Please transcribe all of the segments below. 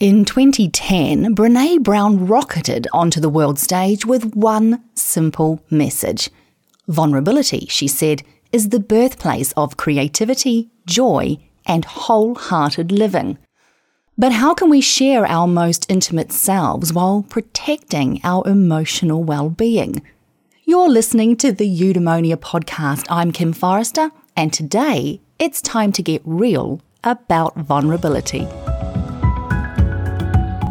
In 2010, Brene Brown rocketed onto the world stage with one simple message. Vulnerability, she said, is the birthplace of creativity, joy, and wholehearted living. But how can we share our most intimate selves while protecting our emotional well being? You're listening to the Eudaimonia podcast. I'm Kim Forrester, and today it's time to get real about vulnerability.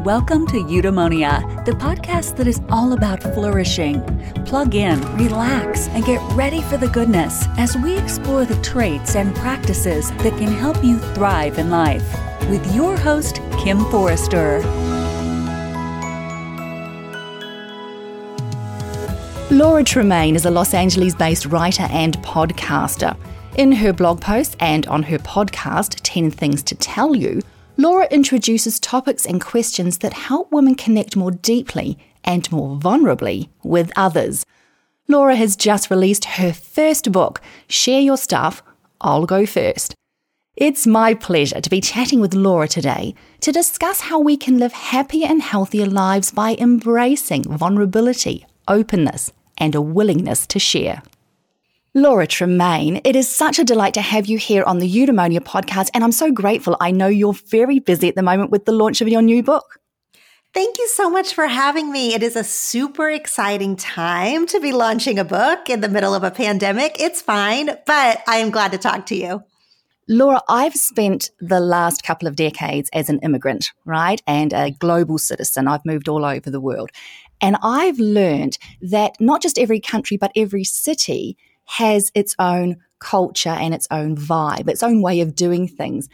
Welcome to Eudaimonia, the podcast that is all about flourishing. Plug in, relax, and get ready for the goodness as we explore the traits and practices that can help you thrive in life. With your host, Kim Forrester. Laura Tremaine is a Los Angeles based writer and podcaster. In her blog post and on her podcast, 10 Things to Tell You, Laura introduces topics and questions that help women connect more deeply and more vulnerably with others. Laura has just released her first book, Share Your Stuff, I'll Go First. It's my pleasure to be chatting with Laura today to discuss how we can live happier and healthier lives by embracing vulnerability, openness, and a willingness to share. Laura Tremaine, it is such a delight to have you here on the Eudaimonia podcast, and I'm so grateful. I know you're very busy at the moment with the launch of your new book. Thank you so much for having me. It is a super exciting time to be launching a book in the middle of a pandemic. It's fine, but I am glad to talk to you. Laura, I've spent the last couple of decades as an immigrant, right? And a global citizen. I've moved all over the world. And I've learned that not just every country, but every city has its own culture and its own vibe, its own way of doing things.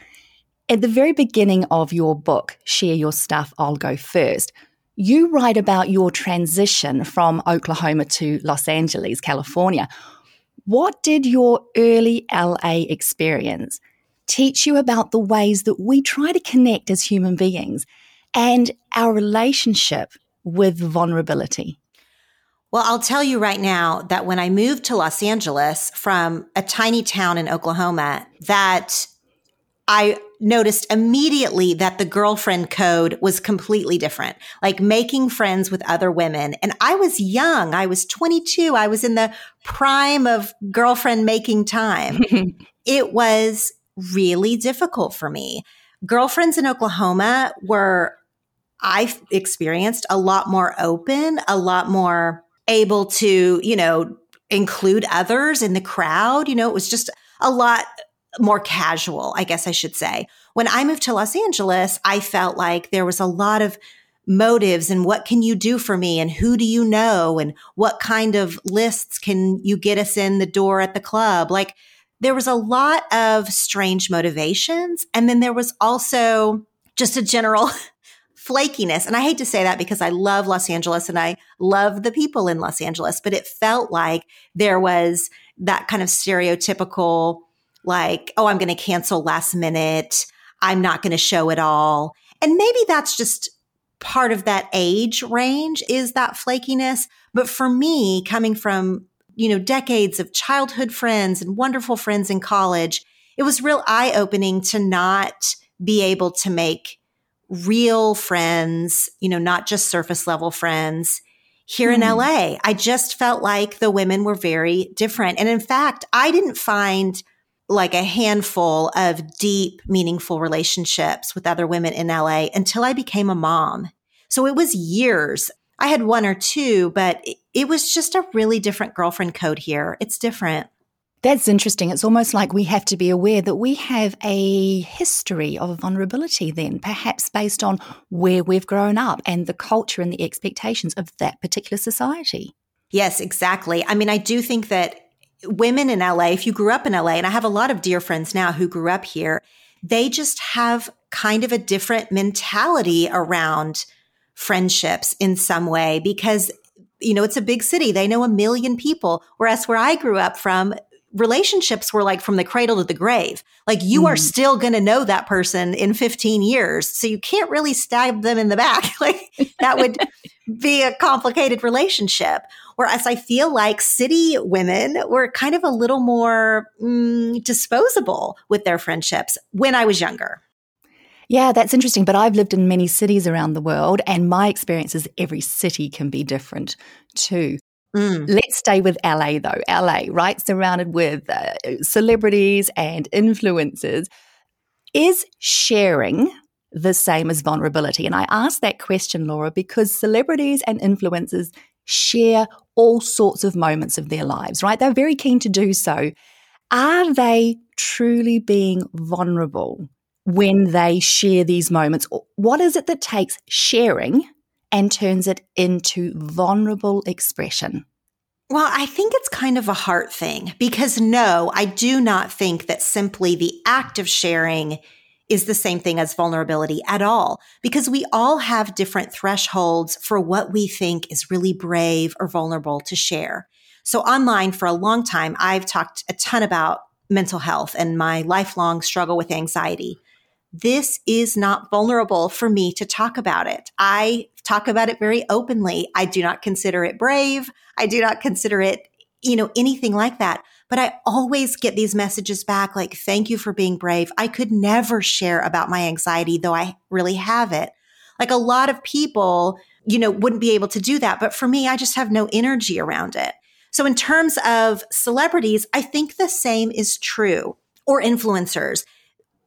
At the very beginning of your book, Share Your Stuff, I'll Go First, you write about your transition from Oklahoma to Los Angeles, California. What did your early LA experience teach you about the ways that we try to connect as human beings and our relationship with vulnerability? Well, I'll tell you right now that when I moved to Los Angeles from a tiny town in Oklahoma, that I noticed immediately that the girlfriend code was completely different, like making friends with other women. And I was young. I was 22. I was in the prime of girlfriend making time. it was really difficult for me. Girlfriends in Oklahoma were, I experienced a lot more open, a lot more able to, you know, include others in the crowd. You know, it was just a lot more casual, I guess I should say. When I moved to Los Angeles, I felt like there was a lot of motives and what can you do for me and who do you know and what kind of lists can you get us in the door at the club? Like there was a lot of strange motivations. And then there was also just a general flakiness. And I hate to say that because I love Los Angeles and I love the people in Los Angeles, but it felt like there was that kind of stereotypical, like, oh, I'm going to cancel last minute. I'm not going to show it all. And maybe that's just part of that age range is that flakiness. But for me, coming from, you know, decades of childhood friends and wonderful friends in college, it was real eye opening to not be able to make real friends, you know, not just surface level friends here mm. in hmm. LA. I just felt like the women were very different. And in fact, I didn't find like a handful of deep, meaningful relationships with other women in LA until I became a mom. So it was years. I had one or two, but it was just a really different girlfriend code here. It's different. That's interesting. It's almost like we have to be aware that we have a history of vulnerability, then, perhaps based on where we've grown up and the culture and the expectations of that particular society. Yes, exactly. I mean, I do think that women in LA, if you grew up in LA, and I have a lot of dear friends now who grew up here, they just have kind of a different mentality around friendships in some way because you know, it's a big city. They know a million people. Whereas where I grew up from, relationships were like from the cradle to the grave. Like you mm. are still going to know that person in 15 years. So you can't really stab them in the back. like that would be a complicated relationship. Whereas I feel like city women were kind of a little more mm, disposable with their friendships when I was younger. Yeah, that's interesting. But I've lived in many cities around the world, and my experience is every city can be different too. Mm. Let's stay with LA though. LA, right? Surrounded with uh, celebrities and influencers. Is sharing the same as vulnerability? And I ask that question, Laura, because celebrities and influencers share all sorts of moments of their lives, right? They're very keen to do so. Are they truly being vulnerable when they share these moments? What is it that takes sharing and turns it into vulnerable expression? Well, I think it's kind of a heart thing because no, I do not think that simply the act of sharing is the same thing as vulnerability at all because we all have different thresholds for what we think is really brave or vulnerable to share. So online for a long time, I've talked a ton about mental health and my lifelong struggle with anxiety. This is not vulnerable for me to talk about it. I talk about it very openly. I do not consider it brave. I do not consider it, you know, anything like that. But I always get these messages back like, thank you for being brave. I could never share about my anxiety, though I really have it. Like a lot of people, you know, wouldn't be able to do that. But for me, I just have no energy around it. So in terms of celebrities, I think the same is true or influencers.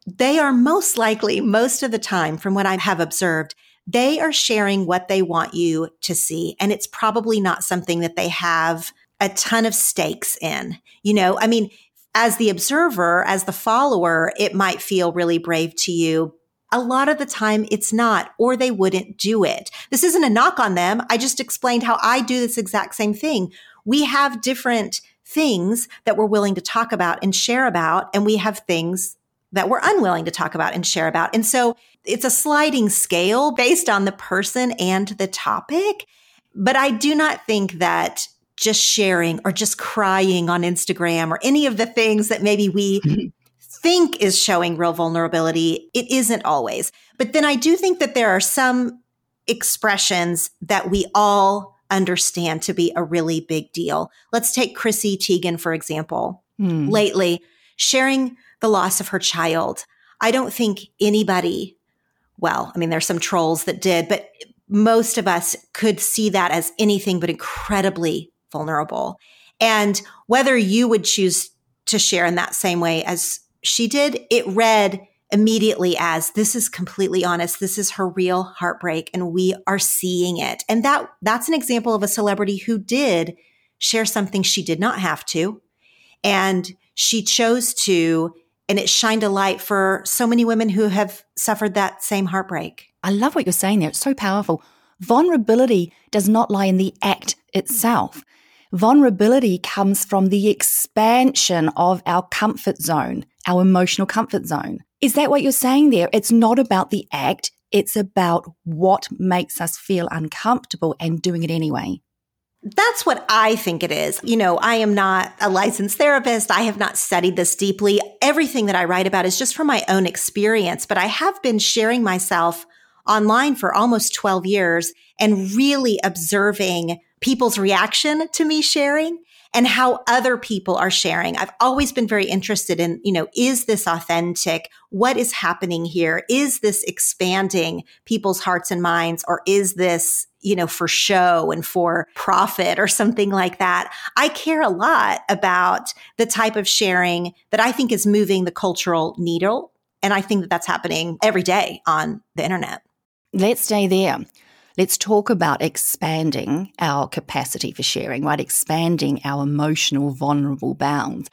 They are most likely, most of the time, from what I have observed, they are sharing what they want you to see. And it's probably not something that they have a ton of stakes in. You know, I mean, as the observer, as the follower, it might feel really brave to you. A lot of the time it's not, or they wouldn't do it. This isn't a knock on them. I just explained how I do this exact same thing. We have different things that we're willing to talk about and share about, and we have things that we're unwilling to talk about and share about. And so it's a sliding scale based on the person and the topic. But I do not think that just sharing or just crying on Instagram or any of the things that maybe we think is showing real vulnerability, it isn't always. But then I do think that there are some expressions that we all understand to be a really big deal. Let's take Chrissy Teigen, for example. Mm. Lately, sharing the loss of her child. I don't think anybody, well, I mean, there's some trolls that did, but most of us could see that as anything but incredibly vulnerable. And whether you would choose to share in that same way as she did, it read immediately as this is completely honest. This is her real heartbreak and we are seeing it. And that, that's an example of a celebrity who did share something she did not have to. And she chose to and it shined a light for so many women who have suffered that same heartbreak. I love what you're saying there. It's so powerful. Vulnerability does not lie in the act itself. Vulnerability comes from the expansion of our comfort zone, our emotional comfort zone. Is that what you're saying there? It's not about the act, it's about what makes us feel uncomfortable and doing it anyway. That's what I think it is. You know, I am not a licensed therapist. I have not studied this deeply. Everything that I write about is just from my own experience, but I have been sharing myself online for almost 12 years and really observing people's reaction to me sharing and how other people are sharing. I've always been very interested in, you know, is this authentic? What is happening here? Is this expanding people's hearts and minds or is this you know, for show and for profit or something like that. I care a lot about the type of sharing that I think is moving the cultural needle. And I think that that's happening every day on the internet. Let's stay there. Let's talk about expanding our capacity for sharing, right? Expanding our emotional, vulnerable bounds.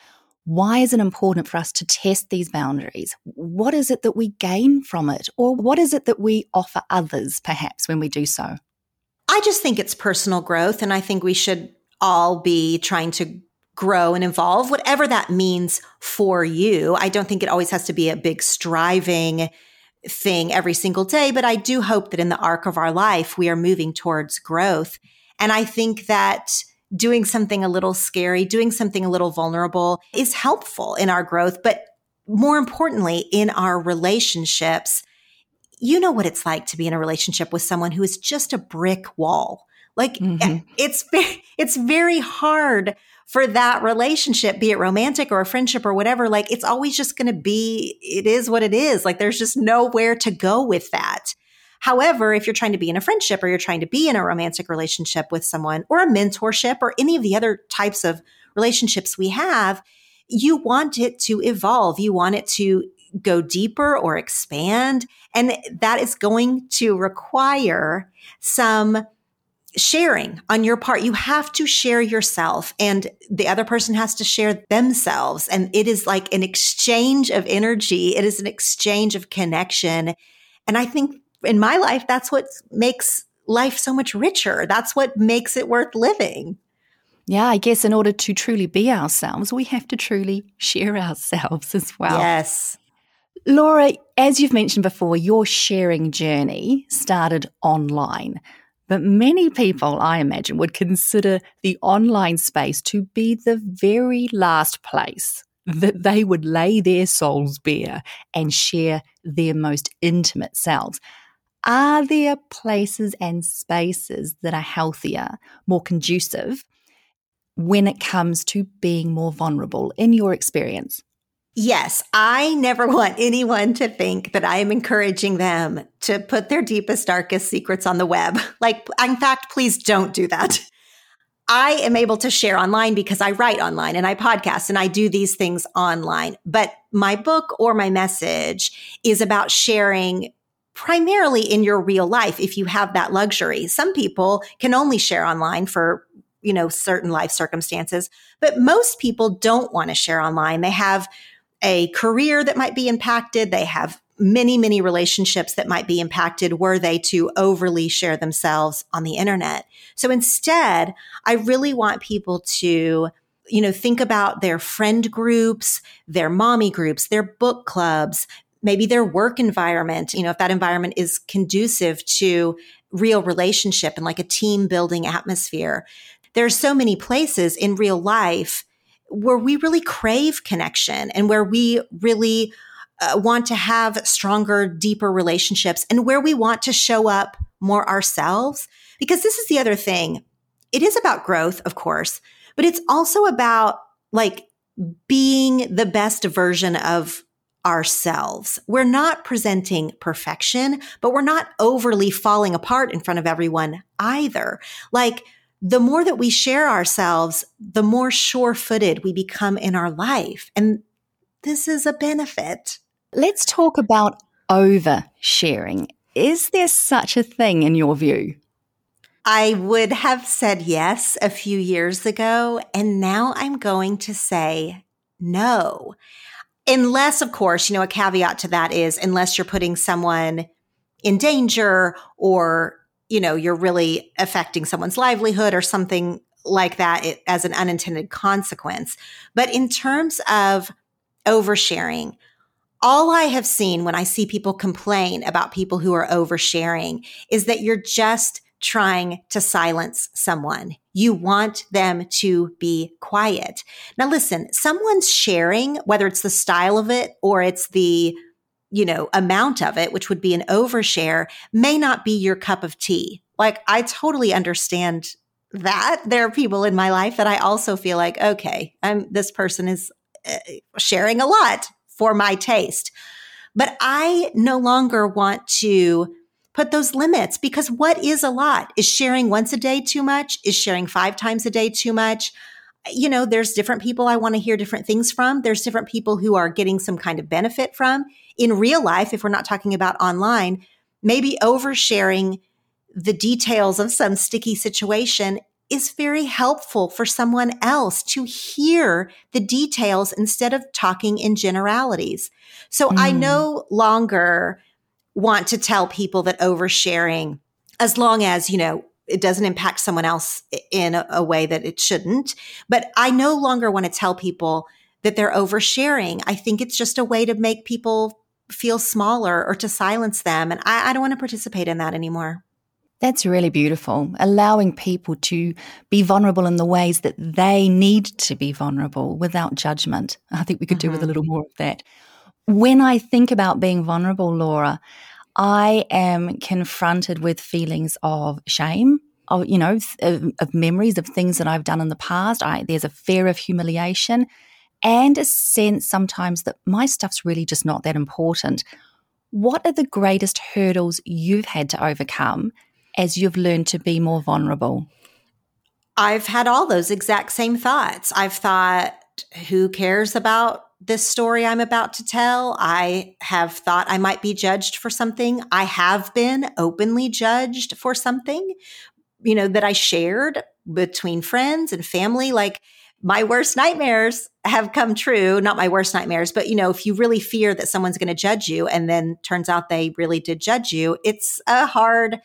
Why is it important for us to test these boundaries? What is it that we gain from it? Or what is it that we offer others, perhaps, when we do so? I just think it's personal growth. And I think we should all be trying to grow and evolve, whatever that means for you. I don't think it always has to be a big striving thing every single day, but I do hope that in the arc of our life, we are moving towards growth. And I think that doing something a little scary, doing something a little vulnerable is helpful in our growth, but more importantly, in our relationships you know what it's like to be in a relationship with someone who is just a brick wall. Like mm-hmm. it's it's very hard for that relationship, be it romantic or a friendship or whatever. Like it's always just going to be, it is what it is. Like there's just nowhere to go with that. However, if you're trying to be in a friendship or you're trying to be in a romantic relationship with someone or a mentorship or any of the other types of relationships we have, you want it to evolve. You want it to go deeper or expand. And that is going to require some sharing on your part. You have to share yourself and the other person has to share themselves. And it is like an exchange of energy. It is an exchange of connection. And I think in my life, that's what makes life so much richer. That's what makes it worth living. Yeah, I guess in order to truly be ourselves, we have to truly share ourselves as well. Yes. Laura, as you've mentioned before, your sharing journey started online. But many people, I imagine, would consider the online space to be the very last place that they would lay their souls bare and share their most intimate selves. Are there places and spaces that are healthier, more conducive when it comes to being more vulnerable in your experience? Yes, I never want anyone to think that I am encouraging them to put their deepest, darkest secrets on the web. Like, in fact, please don't do that. I am able to share online because I write online and I podcast and I do these things online. But my book or my message is about sharing primarily in your real life if you have that luxury. Some people can only share online for you know certain life circumstances, but most people don't want to share online. They have a career that might be impacted. They have many, many relationships that might be impacted were they to overly share themselves on the internet. So instead, I really want people to you know, think about their friend groups, their mommy groups, their book clubs, maybe their work environment, you know, if that environment is conducive to real relationship and like a team building atmosphere. There are so many places in real life where we really crave connection and where we really uh, want to have stronger, deeper relationships and where we want to show up more ourselves. Because this is the other thing. It is about growth, of course, but it's also about like being the best version of ourselves. We're not presenting perfection, but we're not overly falling apart in front of everyone either. Like the more that we share ourselves, the more sure footed we become in our life. And this is a benefit. Let's talk about oversharing. Is there such a thing in your view? I would have said yes a few years ago, and now I'm going to say no. Unless, of course, you know, a caveat to that is unless you're putting someone in danger or you know, you're really affecting someone's livelihood or something like that it, as an unintended consequence. But in terms of oversharing, all I have seen when I see people complain about people who are oversharing is that you're just trying to silence someone. You want them to be quiet. Now, listen, someone's sharing, whether it's the style of it or it's the you know, amount of it, which would be an overshare, may not be your cup of tea. Like, I totally understand that. There are people in my life that I also feel like, okay, I'm, this person is uh, sharing a lot for my taste. But I no longer want to put those limits because what is a lot? Is sharing once a day too much? Is sharing five times a day too much? You know, there's different people I want to hear different things from. There's different people who are getting some kind of benefit from in real life, if we're not talking about online, maybe oversharing the details of some sticky situation is very helpful for someone else to hear the details instead of talking in generalities. So mm. I no longer want to tell people that oversharing, as long as, you know, it doesn't impact someone else in a, a way that it shouldn't. But I no longer want to tell people that they're oversharing. I think it's just a way to make people feel smaller or to silence them. And I, I don't want to participate in that anymore. That's really beautiful. Allowing people to be vulnerable in the ways that they need to be vulnerable without judgment. I think we could mm-hmm. do with a mm-hmm. little more of that. When I think about being vulnerable, Laura, I am confronted with feelings of shame, of, you know, of, of memories of things that I've done in the past. I, there's a fear of humiliation and a sense sometimes that my stuff's really just not that important. What are the greatest hurdles you've had to overcome as you've learned to be more vulnerable? I've had all those exact same thoughts. I've thought, who cares about this story I'm about to tell? I have thought I might be judged for something. I have been openly judged for something, you know, that I shared between friends and family. Like my worst nightmares have come true. Not my worst nightmares, but you know, if you really fear that someone's going to judge you and then turns out they really did judge you, it's a hard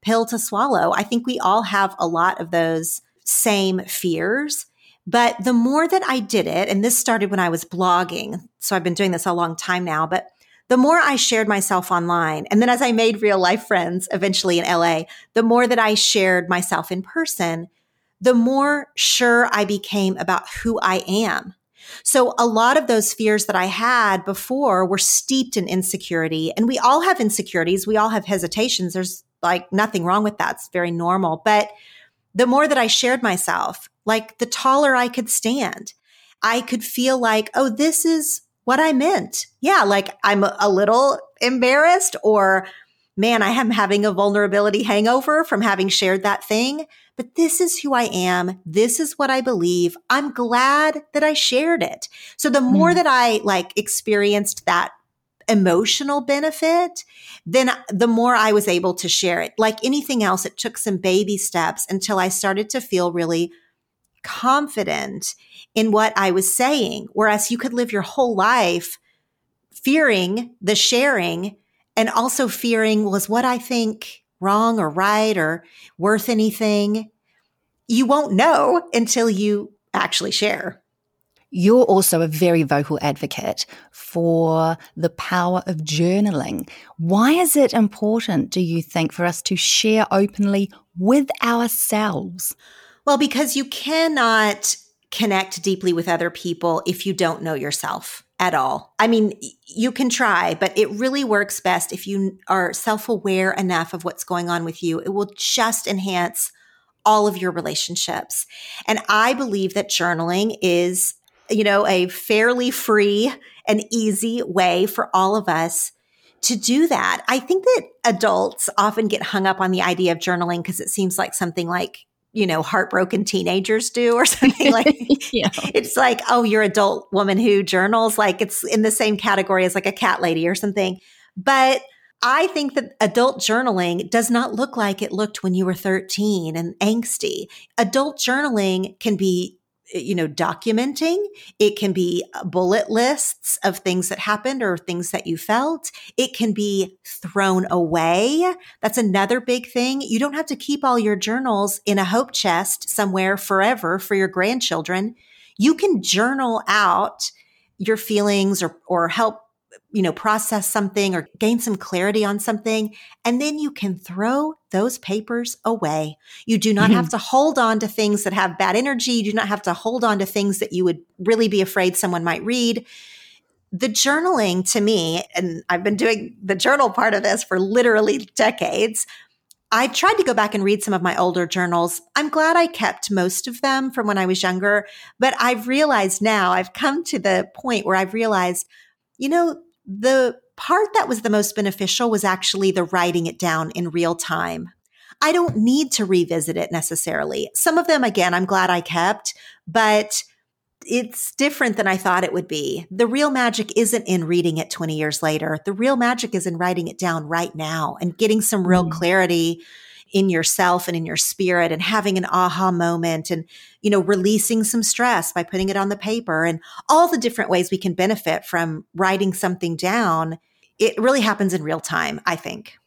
pill to swallow. I think we all have a lot of those same fears. But the more that I did it, and this started when I was blogging, so I've been doing this a long time now, but the more I shared myself online, and then as I made real life friends eventually in LA, the more that I shared myself in person, the more sure I became about who I am. So a lot of those fears that I had before were steeped in insecurity. And we all have insecurities. We all have hesitations. There's like nothing wrong with that. It's very normal. But the more that I shared myself, like the taller I could stand, I could feel like, oh, this is what I meant. Yeah, like I'm a little embarrassed or man, I am having a vulnerability hangover from having shared that thing. But this is who I am. This is what I believe. I'm glad that I shared it. So the more mm. that I like experienced that emotional benefit, then the more I was able to share it. Like anything else, it took some baby steps until I started to feel really confident in what I was saying. Whereas you could live your whole life fearing the sharing and also fearing was what I think wrong or right or worth anything. You won't know until you actually share. You're also a very vocal advocate for the power of journaling. Why is it important, do you think, for us to share openly with ourselves? Well, because you cannot connect deeply with other people if you don't know yourself at all. I mean, you can try, but it really works best if you are self aware enough of what's going on with you. It will just enhance all of your relationships. And I believe that journaling is you know, a fairly free and easy way for all of us to do that. I think that adults often get hung up on the idea of journaling because it seems like something like, you know, heartbroken teenagers do or something like yeah. it's like, oh, you're adult woman who journals, like it's in the same category as like a cat lady or something. But I think that adult journaling does not look like it looked when you were 13 and angsty. Adult journaling can be you know, documenting. It can be uh, bullet lists of things that happened or things that you felt. It can be thrown away. That's another big thing. You don't have to keep all your journals in a hope chest somewhere forever for your grandchildren. You can journal out your feelings or, or help you know, process something or gain some clarity on something. And then you can throw those papers away. You do not mm-hmm. have to hold on to things that have bad energy. You do not have to hold on to things that you would really be afraid someone might read. The journaling to me, and I've been doing the journal part of this for literally decades. I tried to go back and read some of my older journals. I'm glad I kept most of them from when I was younger, but I've realized now, I've come to the point where I've realized you know, the part that was the most beneficial was actually the writing it down in real time. I don't need to revisit it necessarily. Some of them, again, I'm glad I kept, but it's different than I thought it would be. The real magic isn't in reading it 20 years later. The real magic is in writing it down right now and getting some real mm. clarity in yourself and in your spirit and having an aha moment and, you know, releasing some stress by putting it on the paper and all the different ways we can benefit from writing something down. It really happens in real time, I think.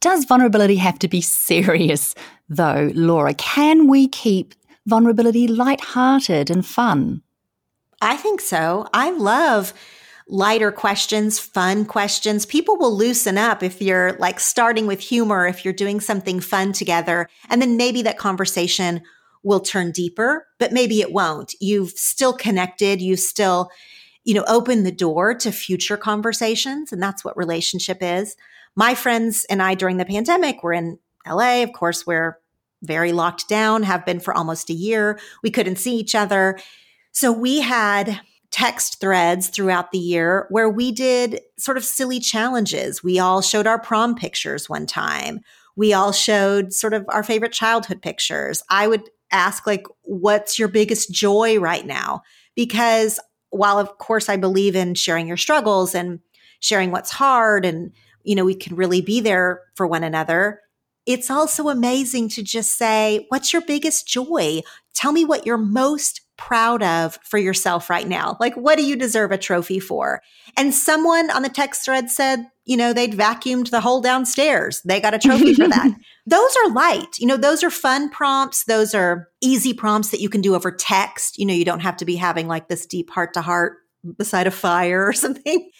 Does vulnerability have to be serious, though, Laura? Can we keep vulnerability light-hearted and fun? I think so. I love lighter questions, fun questions. People will loosen up if you're like starting with humor, if you're doing something fun together. And then maybe that conversation will turn deeper, but maybe it won't. You've still connected. You still, you know, open the door to future conversations. And that's what relationship is. My friends and I during the pandemic were in LA, of course, we're very locked down, have been for almost a year. We couldn't see each other. So we had text threads throughout the year where we did sort of silly challenges. We all showed our prom pictures one time. We all showed sort of our favorite childhood pictures. I would ask, like, what's your biggest joy right now? Because while, of course, I believe in sharing your struggles and sharing what's hard and, you know, we can really be there for one another. It's also amazing to just say, what's your biggest joy? Tell me what you're most proud of for yourself right now? Like, what do you deserve a trophy for? And someone on the text thread said, you know, they'd vacuumed the whole downstairs. They got a trophy for that. Those are light. You know, those are fun prompts. Those are easy prompts that you can do over text. You know, you don't have to be having like this deep heart to heart beside a fire or something.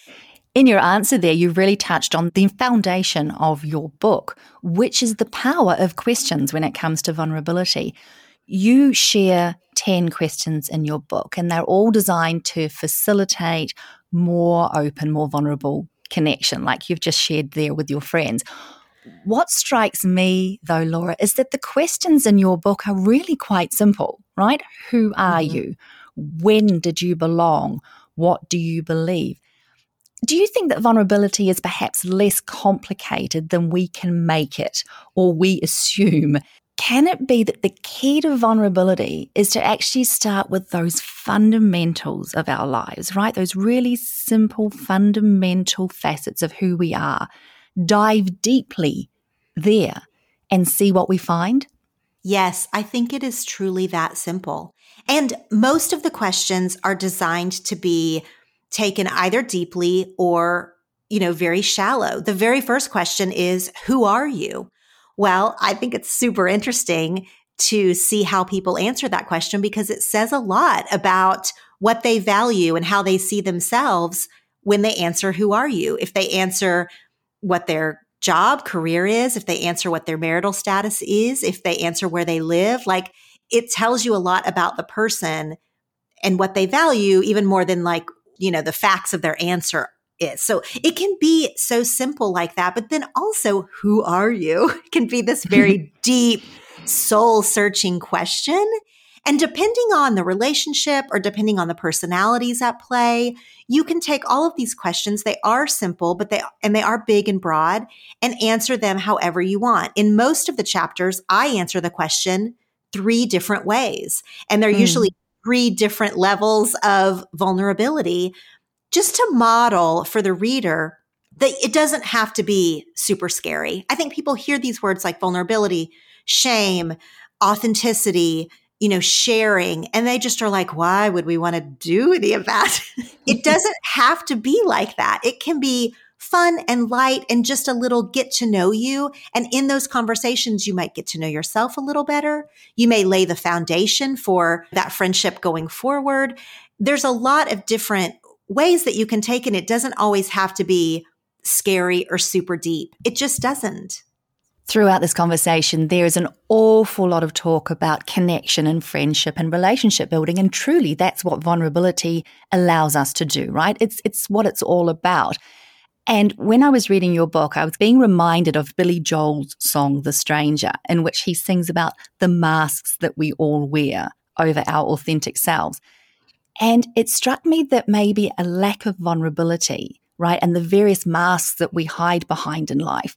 In your answer there, you really touched on the foundation of your book, which is the power of questions when it comes to vulnerability. You share 10 questions in your book, and they're all designed to facilitate more open, more vulnerable connection, like you've just shared there with your friends. What strikes me, though, Laura, is that the questions in your book are really quite simple, right? Who are mm-hmm. you? When did you belong? What do you believe? Do you think that vulnerability is perhaps less complicated than we can make it or we assume? Can it be that the key to vulnerability is to actually start with those fundamentals of our lives, right? Those really simple, fundamental facets of who we are. Dive deeply there and see what we find? Yes, I think it is truly that simple. And most of the questions are designed to be taken either deeply or, you know, very shallow. The very first question is, who are you? Well, I think it's super interesting to see how people answer that question because it says a lot about what they value and how they see themselves when they answer, Who are you? If they answer what their job, career is, if they answer what their marital status is, if they answer where they live, like it tells you a lot about the person and what they value, even more than like, you know, the facts of their answer is. So it can be so simple like that. But then also, who are you? can be this very deep, soul searching question. And depending on the relationship or depending on the personalities at play, you can take all of these questions. They are simple, but they, and they are big and broad and answer them however you want. In most of the chapters, I answer the question three different ways. And they're mm. usually three different levels of vulnerability just to model for the reader that it doesn't have to be super scary. I think people hear these words like vulnerability, shame, authenticity, you know, sharing, and they just are like, why would we want to do any of that? it doesn't have to be like that. It can be fun and light and just a little get to know you. And in those conversations, you might get to know yourself a little better. You may lay the foundation for that friendship going forward. There's a lot of different ways that you can take and it doesn't always have to be scary or super deep. It just doesn't. Throughout this conversation, there is an awful lot of talk about connection and friendship and relationship building. And truly, that's what vulnerability allows us to do, right? It's, it's what it's all about. And when I was reading your book, I was being reminded of Billy Joel's song, The Stranger, in which he sings about the masks that we all wear over our authentic selves. And it struck me that maybe a lack of vulnerability, right, and the various masks that we hide behind in life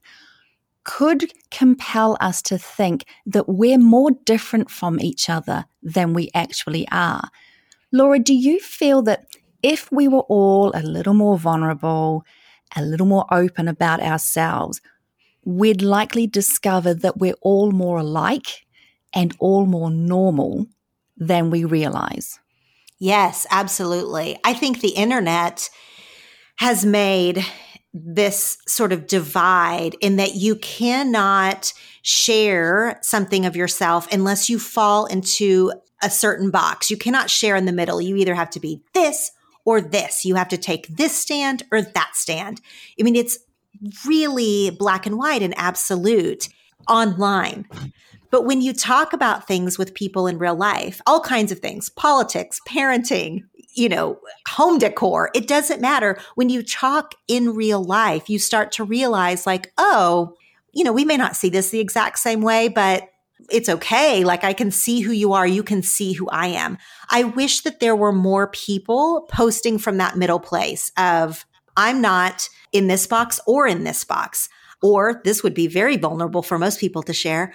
could compel us to think that we're more different from each other than we actually are. Laura, do you feel that if we were all a little more vulnerable, a little more open about ourselves, we'd likely discover that we're all more alike and all more normal than we realize? Yes, absolutely. I think the internet has made this sort of divide in that you cannot share something of yourself unless you fall into a certain box. You cannot share in the middle. You either have to be this or this. You have to take this stand or that stand. I mean, it's really black and white and absolute online. But when you talk about things with people in real life, all kinds of things, politics, parenting, you know, home decor, it doesn't matter. When you talk in real life, you start to realize like, oh, you know, we may not see this the exact same way, but it's okay. Like I can see who you are. You can see who I am. I wish that there were more people posting from that middle place of I'm not in this box or in this box. Or this would be very vulnerable for most people to share.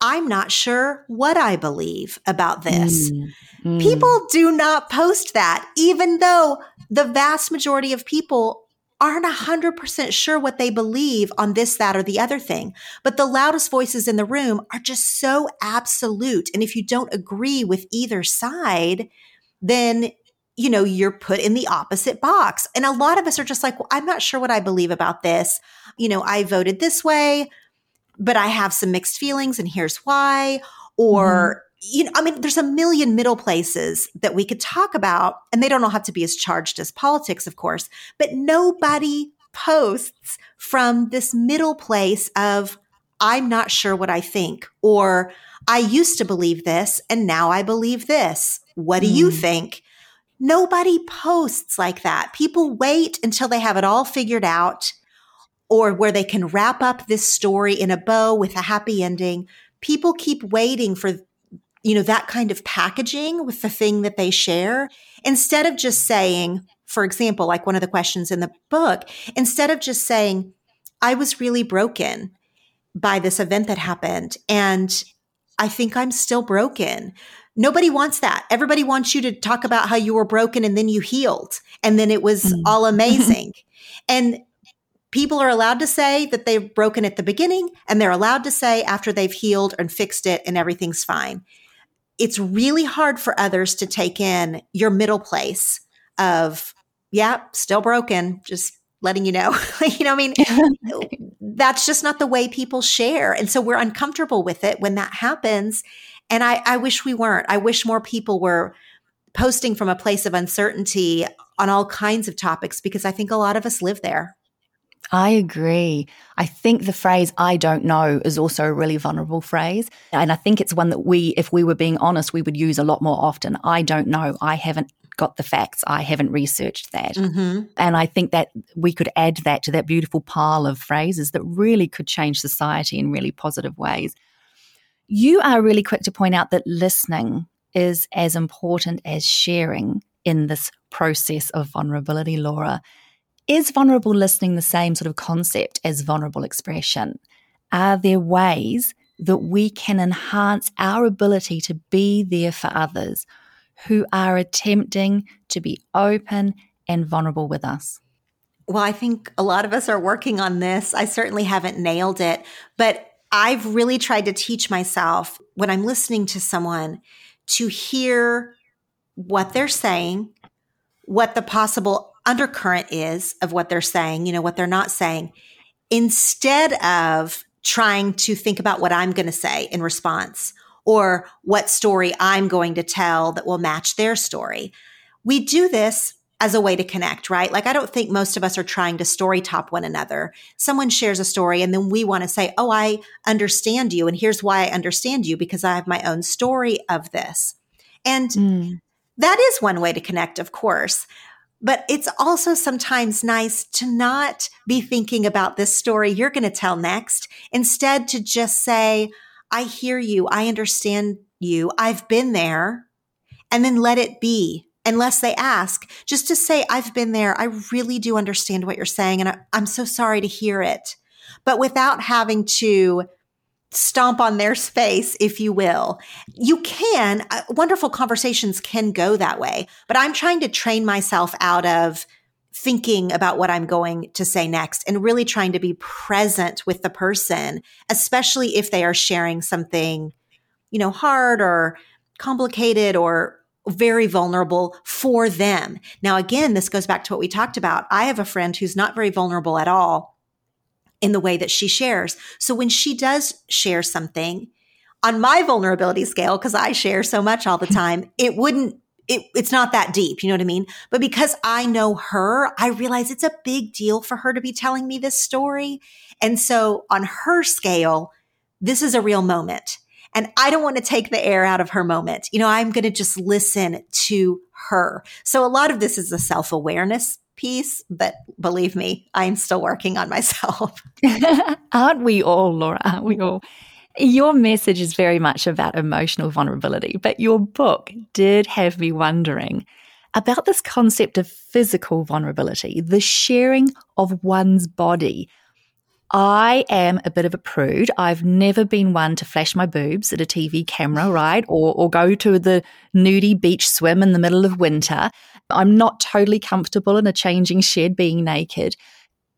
I'm not sure what I believe about this. Mm, mm. People do not post that, even though the vast majority of people aren't 100% sure what they believe on this, that, or the other thing. But the loudest voices in the room are just so absolute. And if you don't agree with either side, then you know, you're put in the opposite box. And a lot of us are just like, well, I'm not sure what I believe about this. You know, I voted this way, but I have some mixed feelings and here's why. Or, mm-hmm you know, I mean, there's a million middle places that we could talk about, and they don't all have to be as charged as politics, of course, but nobody posts from this middle place of, I'm not sure what I think, or I used to believe this and now I believe this. What do mm. you think? Nobody posts like that. People wait until they have it all figured out or where they can wrap up this story in a bow with a happy ending. People keep waiting for you know, that kind of packaging with the thing that they share instead of just saying, for example, like one of the questions in the book, instead of just saying, I was really broken by this event that happened and I think I'm still broken. Nobody wants that. Everybody wants you to talk about how you were broken and then you healed and then it was mm. all amazing. and people are allowed to say that they've broken at the beginning and they're allowed to say after they've healed and fixed it and everything's fine it's really hard for others to take in your middle place of, yeah, still broken, just letting you know. you know, I mean, that's just not the way people share. And so we're uncomfortable with it when that happens. And I, I wish we weren't. I wish more people were posting from a place of uncertainty on all kinds of topics because I think a lot of us live there. I agree. I think the phrase I don't know is also a really vulnerable phrase. And I think it's one that we, if we were being honest, we would use a lot more often. I don't know. I haven't got the facts. I haven't researched that. Mm-hmm. And I think that we could add that to that beautiful pile of phrases that really could change society in really positive ways. You are really quick to point out that listening is as important as sharing in this process of vulnerability, Laura. Is vulnerable listening the same sort of concept as vulnerable expression? Are there ways that we can enhance our ability to be there for others who are attempting to be open and vulnerable with us? Well, I think a lot of us are working on this. I certainly haven't nailed it, but I've really tried to teach myself when I'm listening to someone to hear what they're saying, what the possible undercurrent is of what they're saying, you know, what they're not saying, instead of trying to think about what I'm going to say in response or what story I'm going to tell that will match their story. We do this as a way to connect, right? Like, I don't think most of us are trying to story top one another. Someone shares a story and then we want to say, Oh, I understand you. And here's why I understand you because I have my own story of this. And mm. that is one way to connect, of course. But it's also sometimes nice to not be thinking about this story you're going to tell next. Instead, to just say, I hear you. I understand you. I've been there. And then let it be. Unless they ask, just to say, I've been there. I really do understand what you're saying. And I, I'm so sorry to hear it. But without having to stomp on their space, if you will. You can, uh, wonderful conversations can go that way, but I'm trying to train myself out of thinking about what I'm going to say next and really trying to be present with the person, especially if they are sharing something, you know, hard or complicated or very vulnerable for them. Now, again, this goes back to what we talked about. I have a friend who's not very vulnerable at all in the way that she shares. So when she does share something on my vulnerability scale, because I share so much all the time, it wouldn't, it, it's not that deep. You know what I mean? But because I know her, I realize it's a big deal for her to be telling me this story. And so on her scale, this is a real moment. And I don't want to take the air out of her moment. You know, I'm going to just listen to her. So a lot of this is a self awareness piece, but believe me, I'm still working on myself. Aren't we all, Laura? Aren't we all? Your message is very much about emotional vulnerability, but your book did have me wondering about this concept of physical vulnerability, the sharing of one's body. I am a bit of a prude. I've never been one to flash my boobs at a TV camera, right? Or, or go to the nudie beach swim in the middle of winter. I'm not totally comfortable in a changing shed being naked.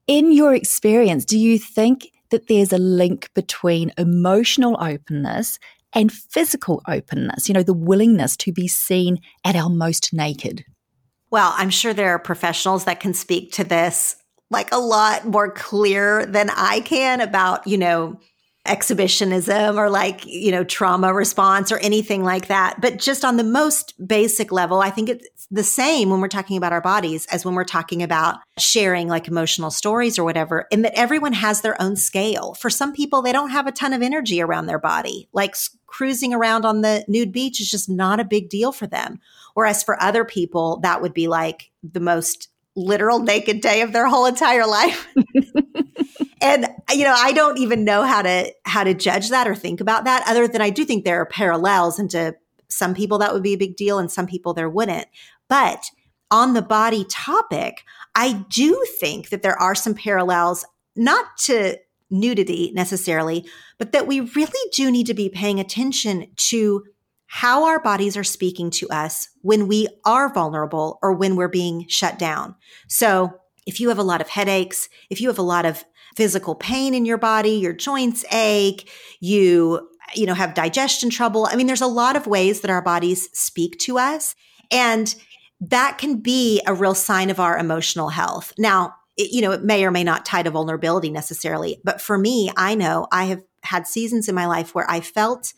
In your experience, do you think that there's a link between emotional openness and physical openness, you know, the willingness to be seen at our most naked? Well, I'm sure there are professionals that can speak to this like a lot more clear than I can about, you know, exhibitionism or like, you know, trauma response or anything like that. But just on the most basic level, I think it's the same when we're talking about our bodies as when we're talking about sharing like emotional stories or whatever, in that everyone has their own scale. For some people, they don't have a ton of energy around their body. Like cruising around on the nude beach is just not a big deal for them. Whereas for other people, that would be like the most literal naked day of their whole entire life. and you know, I don't even know how to how to judge that or think about that other than I do think there are parallels and to some people that would be a big deal and some people there wouldn't. But on the body topic, I do think that there are some parallels, not to nudity necessarily, but that we really do need to be paying attention to how our bodies are speaking to us when we are vulnerable or when we're being shut down. So if you have a lot of headaches, if you have a lot of physical pain in your body, your joints ache, you you know have digestion trouble. I mean there's a lot of ways that our bodies speak to us and that can be a real sign of our emotional health. Now, it, you know, it may or may not tie to vulnerability necessarily, but for me, I know I have had seasons in my life where I felt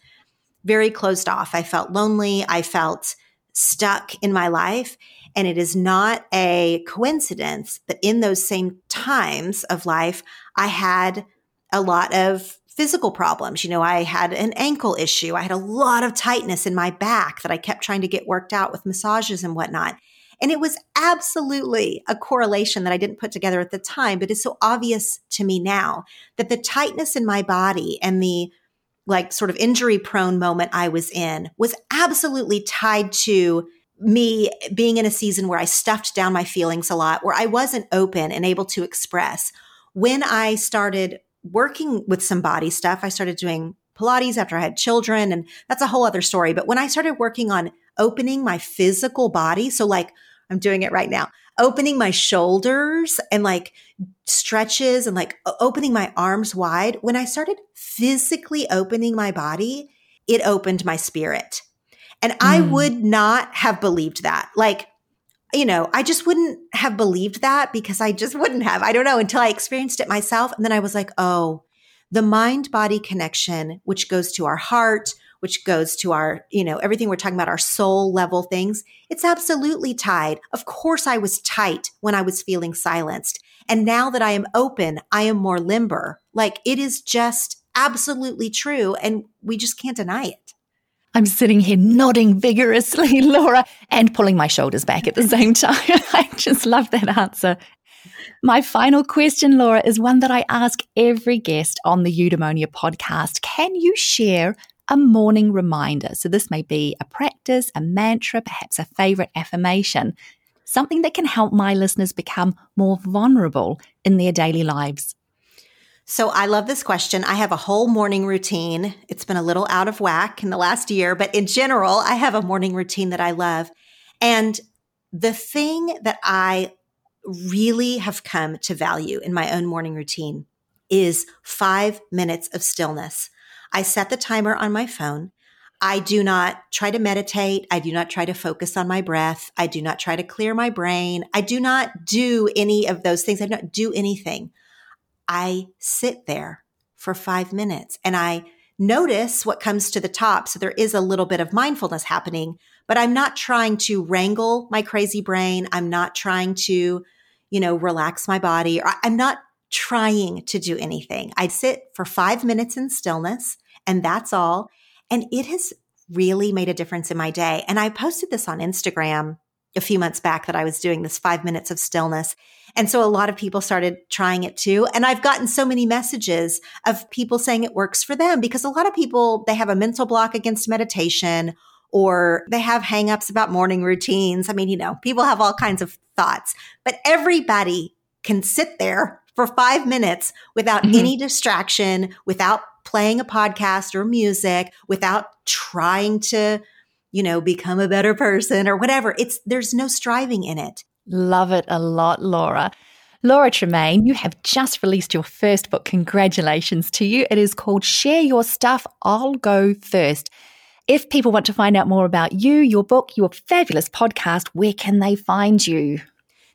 very closed off. I felt lonely. I felt stuck in my life. And it is not a coincidence that in those same times of life, I had a lot of physical problems. You know, I had an ankle issue. I had a lot of tightness in my back that I kept trying to get worked out with massages and whatnot. And it was absolutely a correlation that I didn't put together at the time, but it's so obvious to me now that the tightness in my body and the like sort of injury prone moment I was in was absolutely tied to me being in a season where I stuffed down my feelings a lot, where I wasn't open and able to express. When I started working with some body stuff. I started doing Pilates after I had children, and that's a whole other story. But when I started working on opening my physical body, so like I'm doing it right now, opening my shoulders and like stretches and like opening my arms wide, when I started physically opening my body, it opened my spirit. And mm. I would not have believed that. Like, you know, I just wouldn't have believed that because I just wouldn't have. I don't know until I experienced it myself. And then I was like, oh, the mind body connection, which goes to our heart, which goes to our, you know, everything we're talking about, our soul level things, it's absolutely tied. Of course, I was tight when I was feeling silenced. And now that I am open, I am more limber. Like it is just absolutely true. And we just can't deny it. I'm sitting here nodding vigorously, Laura, and pulling my shoulders back at the same time. I just love that answer. My final question, Laura, is one that I ask every guest on the Eudaimonia podcast. Can you share a morning reminder? So, this may be a practice, a mantra, perhaps a favorite affirmation, something that can help my listeners become more vulnerable in their daily lives. So I love this question. I have a whole morning routine. It's been a little out of whack in the last year, but in general, I have a morning routine that I love. And the thing that I really have come to value in my own morning routine is five minutes of stillness. I set the timer on my phone. I do not try to meditate. I do not try to focus on my breath. I do not try to clear my brain. I do not do any of those things. I don't do anything. I sit there for five minutes and I notice what comes to the top. So there is a little bit of mindfulness happening, but I'm not trying to wrangle my crazy brain. I'm not trying to, you know, relax my body. I'm not trying to do anything. I sit for five minutes in stillness and that's all. And it has really made a difference in my day. And I posted this on Instagram a few months back that I was doing this five minutes of stillness. And so a lot of people started trying it too. And I've gotten so many messages of people saying it works for them because a lot of people, they have a mental block against meditation or they have hangups about morning routines. I mean, you know, people have all kinds of thoughts, but everybody can sit there for five minutes without mm-hmm. any distraction, without playing a podcast or music, without trying to, you know, become a better person or whatever. It's, there's no striving in it. Love it a lot, Laura. Laura Tremaine, you have just released your first book. Congratulations to you. It is called Share Your Stuff, I'll Go First. If people want to find out more about you, your book, your fabulous podcast, where can they find you?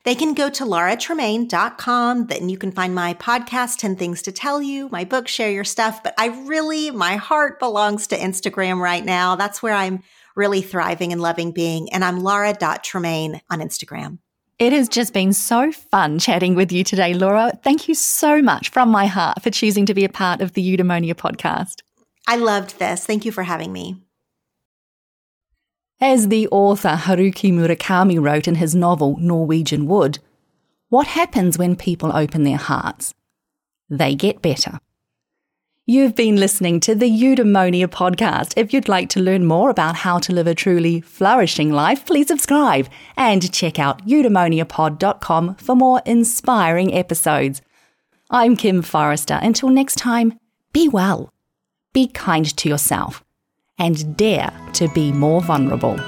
They can go to lauratremaine.com. Then you can find my podcast, 10 Things to Tell You, my book, Share Your Stuff. But I really, my heart belongs to Instagram right now. That's where I'm really thriving and loving being. And I'm laura.tremaine on Instagram. It has just been so fun chatting with you today, Laura. Thank you so much from my heart for choosing to be a part of the Eudaimonia podcast. I loved this. Thank you for having me. As the author Haruki Murakami wrote in his novel Norwegian Wood, what happens when people open their hearts? They get better. You've been listening to the Eudaimonia podcast. If you'd like to learn more about how to live a truly flourishing life, please subscribe and check out eudaimoniapod.com for more inspiring episodes. I'm Kim Forrester. Until next time, be well, be kind to yourself and dare to be more vulnerable.